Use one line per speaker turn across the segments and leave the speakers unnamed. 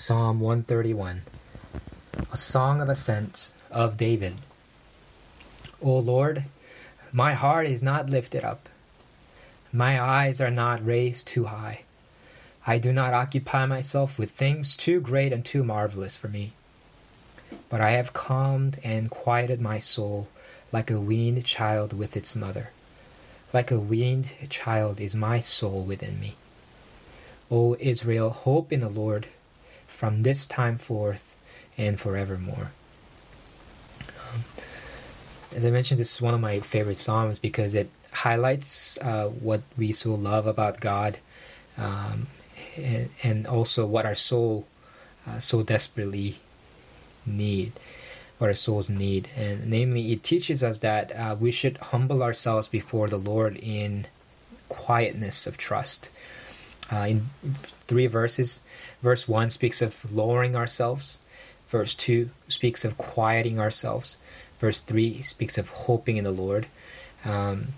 Psalm 131 A Song of Ascent of David. O Lord, my heart is not lifted up, my eyes are not raised too high. I do not occupy myself with things too great and too marvelous for me. But I have calmed and quieted my soul like a weaned child with its mother. Like a weaned child is my soul within me. O Israel, hope in the Lord from this time forth and forevermore. Um, as I mentioned, this is one of my favorite psalms because it highlights uh, what we so love about God um, and, and, also what our soul uh, so desperately need, what our souls need. And namely, it teaches us that uh, we should humble ourselves before the Lord in quietness of trust. Uh, in three verses, Verse 1 speaks of lowering ourselves. Verse 2 speaks of quieting ourselves. Verse 3 speaks of hoping in the Lord. Um,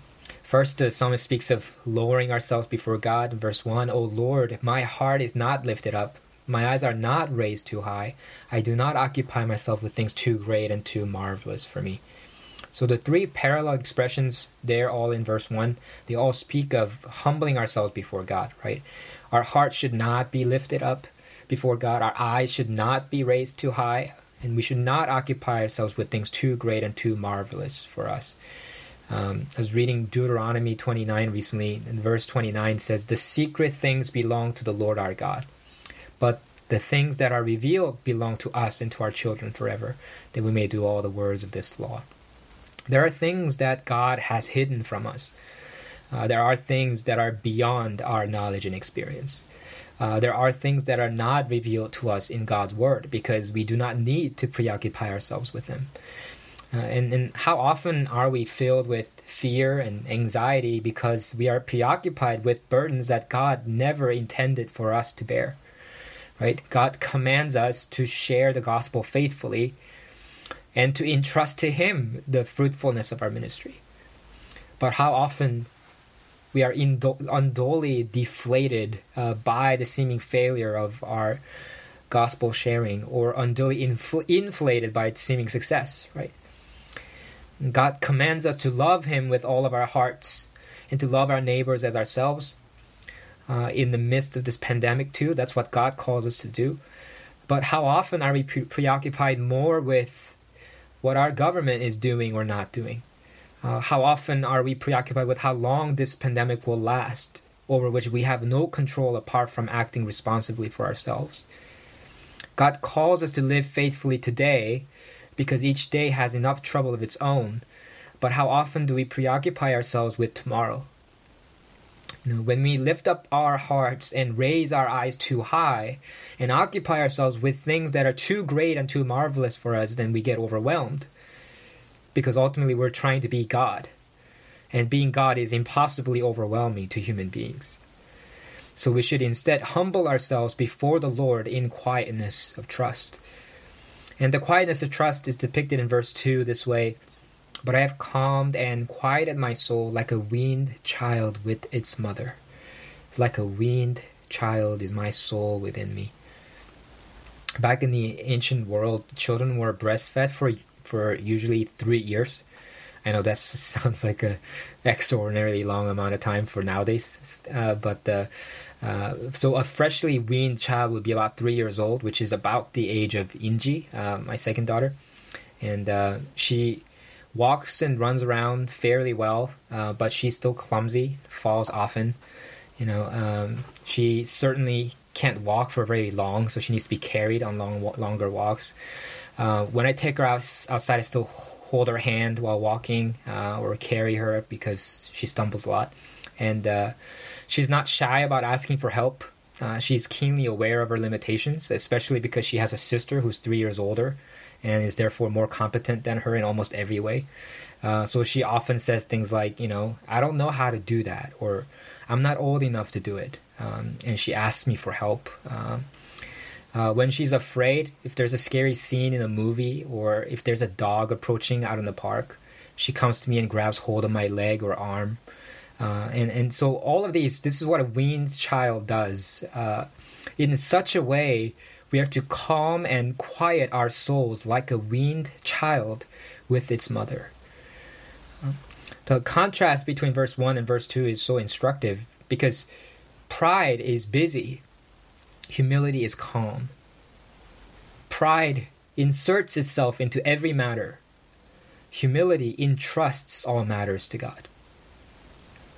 first, the psalmist speaks of lowering ourselves before God. verse 1 O Lord, my heart is not lifted up. My eyes are not raised too high. I do not occupy myself with things too great and too marvelous for me. So the three parallel expressions there, all in verse 1, they all speak of humbling ourselves before God, right? Our heart should not be lifted up before God. Our eyes should not be raised too high, and we should not occupy ourselves with things too great and too marvelous for us. Um, I was reading Deuteronomy 29 recently, and verse 29 says, The secret things belong to the Lord our God, but the things that are revealed belong to us and to our children forever, that we may do all the words of this law. There are things that God has hidden from us. Uh, there are things that are beyond our knowledge and experience. Uh, there are things that are not revealed to us in God's Word because we do not need to preoccupy ourselves with them. Uh, and, and how often are we filled with fear and anxiety because we are preoccupied with burdens that God never intended for us to bear? Right? God commands us to share the gospel faithfully and to entrust to Him the fruitfulness of our ministry. But how often we are unduly deflated uh, by the seeming failure of our gospel sharing or unduly infl- inflated by its seeming success, right? God commands us to love Him with all of our hearts and to love our neighbors as ourselves. Uh, in the midst of this pandemic, too, that's what God calls us to do. But how often are we pre- preoccupied more with what our government is doing or not doing? Uh, how often are we preoccupied with how long this pandemic will last, over which we have no control apart from acting responsibly for ourselves? God calls us to live faithfully today because each day has enough trouble of its own. But how often do we preoccupy ourselves with tomorrow? You know, when we lift up our hearts and raise our eyes too high and occupy ourselves with things that are too great and too marvelous for us, then we get overwhelmed because ultimately we're trying to be God. And being God is impossibly overwhelming to human beings. So we should instead humble ourselves before the Lord in quietness of trust. And the quietness of trust is depicted in verse 2 this way But I have calmed and quieted my soul like a weaned child with its mother. Like a weaned child is my soul within me. Back in the ancient world, children were breastfed for for usually three years. I know that sounds like a extraordinarily long amount of time for nowadays, uh, but uh, uh, so a freshly weaned child would be about three years old, which is about the age of Inji, uh, my second daughter, and uh, she walks and runs around fairly well, uh, but she's still clumsy, falls often. You know, um, she certainly can't walk for very long, so she needs to be carried on long, longer walks. Uh, when I take her out, outside, I still hold her hand while walking uh, or carry her because she stumbles a lot. And uh, she's not shy about asking for help. Uh, she's keenly aware of her limitations, especially because she has a sister who's three years older and is therefore more competent than her in almost every way. Uh, so she often says things like, you know, I don't know how to do that, or I'm not old enough to do it. Um, and she asks me for help. Um, uh, when she's afraid, if there's a scary scene in a movie or if there's a dog approaching out in the park, she comes to me and grabs hold of my leg or arm. Uh, and, and so all of these, this is what a weaned child does uh, in such a way We are to calm and quiet our souls like a weaned child with its mother. The contrast between verse 1 and verse 2 is so instructive because pride is busy, humility is calm. Pride inserts itself into every matter, humility entrusts all matters to God.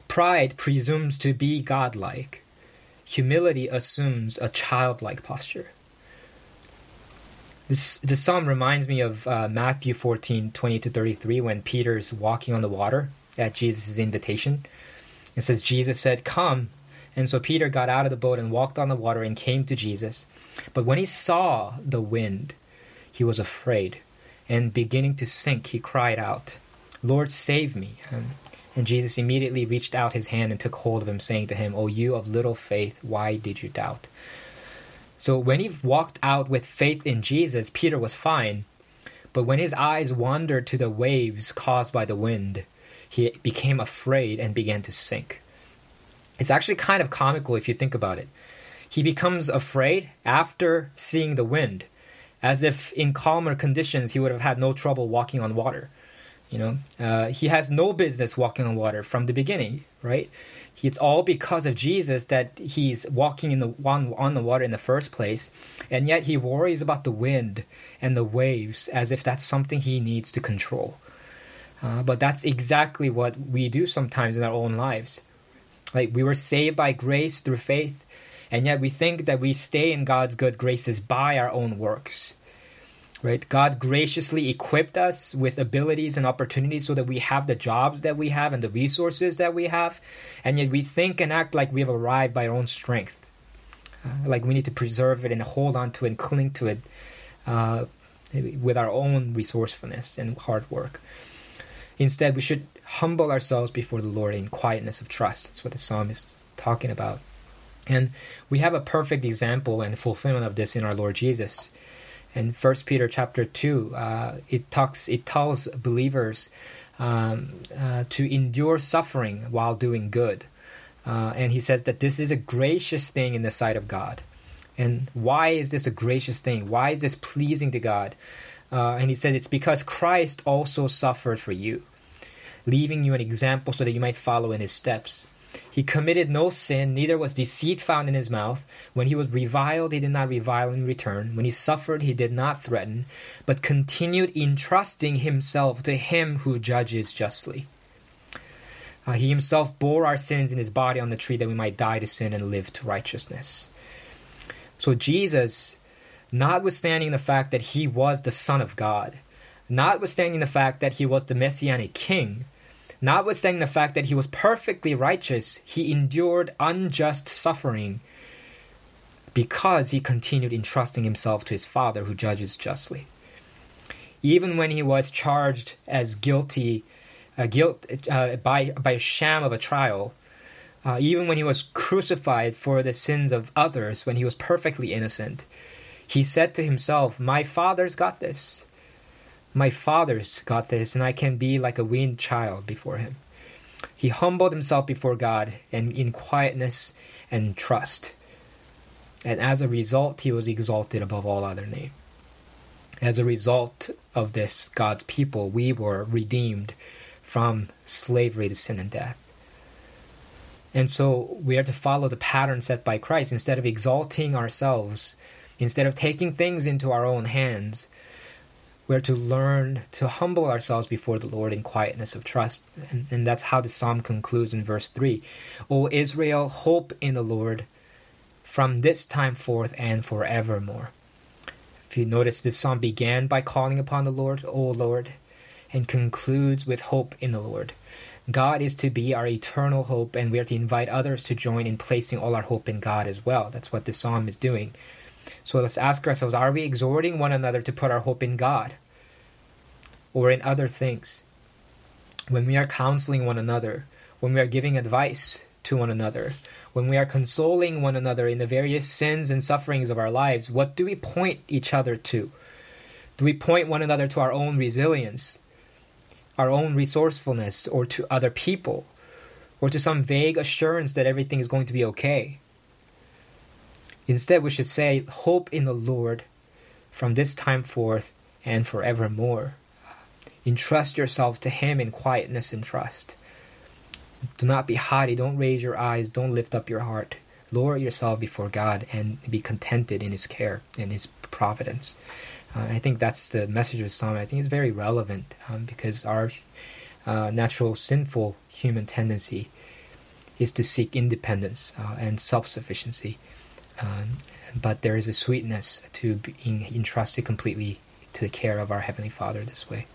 Pride presumes to be godlike, humility assumes a childlike posture. This, this psalm reminds me of uh, Matthew 14 20 to 33 when Peter's walking on the water at Jesus' invitation. It says, Jesus said, Come. And so Peter got out of the boat and walked on the water and came to Jesus. But when he saw the wind, he was afraid. And beginning to sink, he cried out, Lord, save me. And, and Jesus immediately reached out his hand and took hold of him, saying to him, O you of little faith, why did you doubt? So when he walked out with faith in Jesus, Peter was fine. But when his eyes wandered to the waves caused by the wind, he became afraid and began to sink. It's actually kind of comical if you think about it. He becomes afraid after seeing the wind, as if in calmer conditions he would have had no trouble walking on water. You know, uh, he has no business walking on water from the beginning, right? It's all because of Jesus that he's walking in the on, on the water in the first place, and yet he worries about the wind and the waves as if that's something he needs to control. Uh, but that's exactly what we do sometimes in our own lives. Like we were saved by grace through faith, and yet we think that we stay in God's good graces by our own works right? God graciously equipped us with abilities and opportunities so that we have the jobs that we have and the resources that we have, and yet we think and act like we have arrived by our own strength. Uh, like we need to preserve it and hold on to it and cling to it uh, with our own resourcefulness and hard work. Instead, we should humble ourselves before the Lord in quietness of trust. That's what the psalm is talking about. And we have a perfect example and fulfillment of this in our Lord Jesus in First Peter chapter two, uh, it talks it tells believers um, uh, to endure suffering while doing good, uh, and he says that this is a gracious thing in the sight of God. And why is this a gracious thing? Why is this pleasing to God? Uh, and he says it's because Christ also suffered for you, leaving you an example so that you might follow in his steps. He committed no sin, neither was deceit found in his mouth. When he was reviled, he did not revile in return. When he suffered, he did not threaten, but continued entrusting himself to him who judges justly. Uh, he himself bore our sins in his body on the tree that we might die to sin and live to righteousness. So Jesus, notwithstanding the fact that he was the Son of God, notwithstanding the fact that he was the Messianic King, Notwithstanding the fact that he was perfectly righteous, he endured unjust suffering because he continued entrusting himself to his Father who judges justly. Even when he was charged as guilty, uh, guilt uh, by by a sham of a trial, uh, even when he was crucified for the sins of others, when he was perfectly innocent, he said to himself, "My Father's got this. My father's got this, and I can be like a weaned child before him. He humbled himself before God and in quietness and trust. And as a result, he was exalted above all other name. As a result of this, God's people, we were redeemed from slavery to sin and death. And so we are to follow the pattern set by Christ. Instead of exalting ourselves, instead of taking things into our own hands, we're to learn to humble ourselves before the Lord in quietness of trust. And, and, that's how the psalm concludes in verse 3. O Israel, hope in the Lord from this time forth and forevermore. If you notice, this psalm began by calling upon the Lord, O Lord, and concludes with hope in the Lord. God is to be our eternal hope, and we are to invite others to join in placing all our hope in God as well. That's what this psalm is doing. So let's ask ourselves are we exhorting one another to put our hope in God or in other things? When we are counseling one another, when we are giving advice to one another, when we are consoling one another in the various sins and sufferings of our lives, what do we point each other to? Do we point one another to our own resilience, our own resourcefulness, or to other people, or to some vague assurance that everything is going to be okay? Instead, we should say, Hope in the Lord from this time forth and forevermore. Entrust yourself to Him in quietness and trust. Do not be haughty, don't raise your eyes, don't lift up your heart. Lower yourself before God and be contented in His care and His providence. Uh, I think that's the message of the psalm. I think it's very relevant um, because our uh, natural sinful human tendency is to seek independence uh, and self sufficiency. Um, but there is a sweetness to being entrusted completely to the care of our Heavenly Father this way.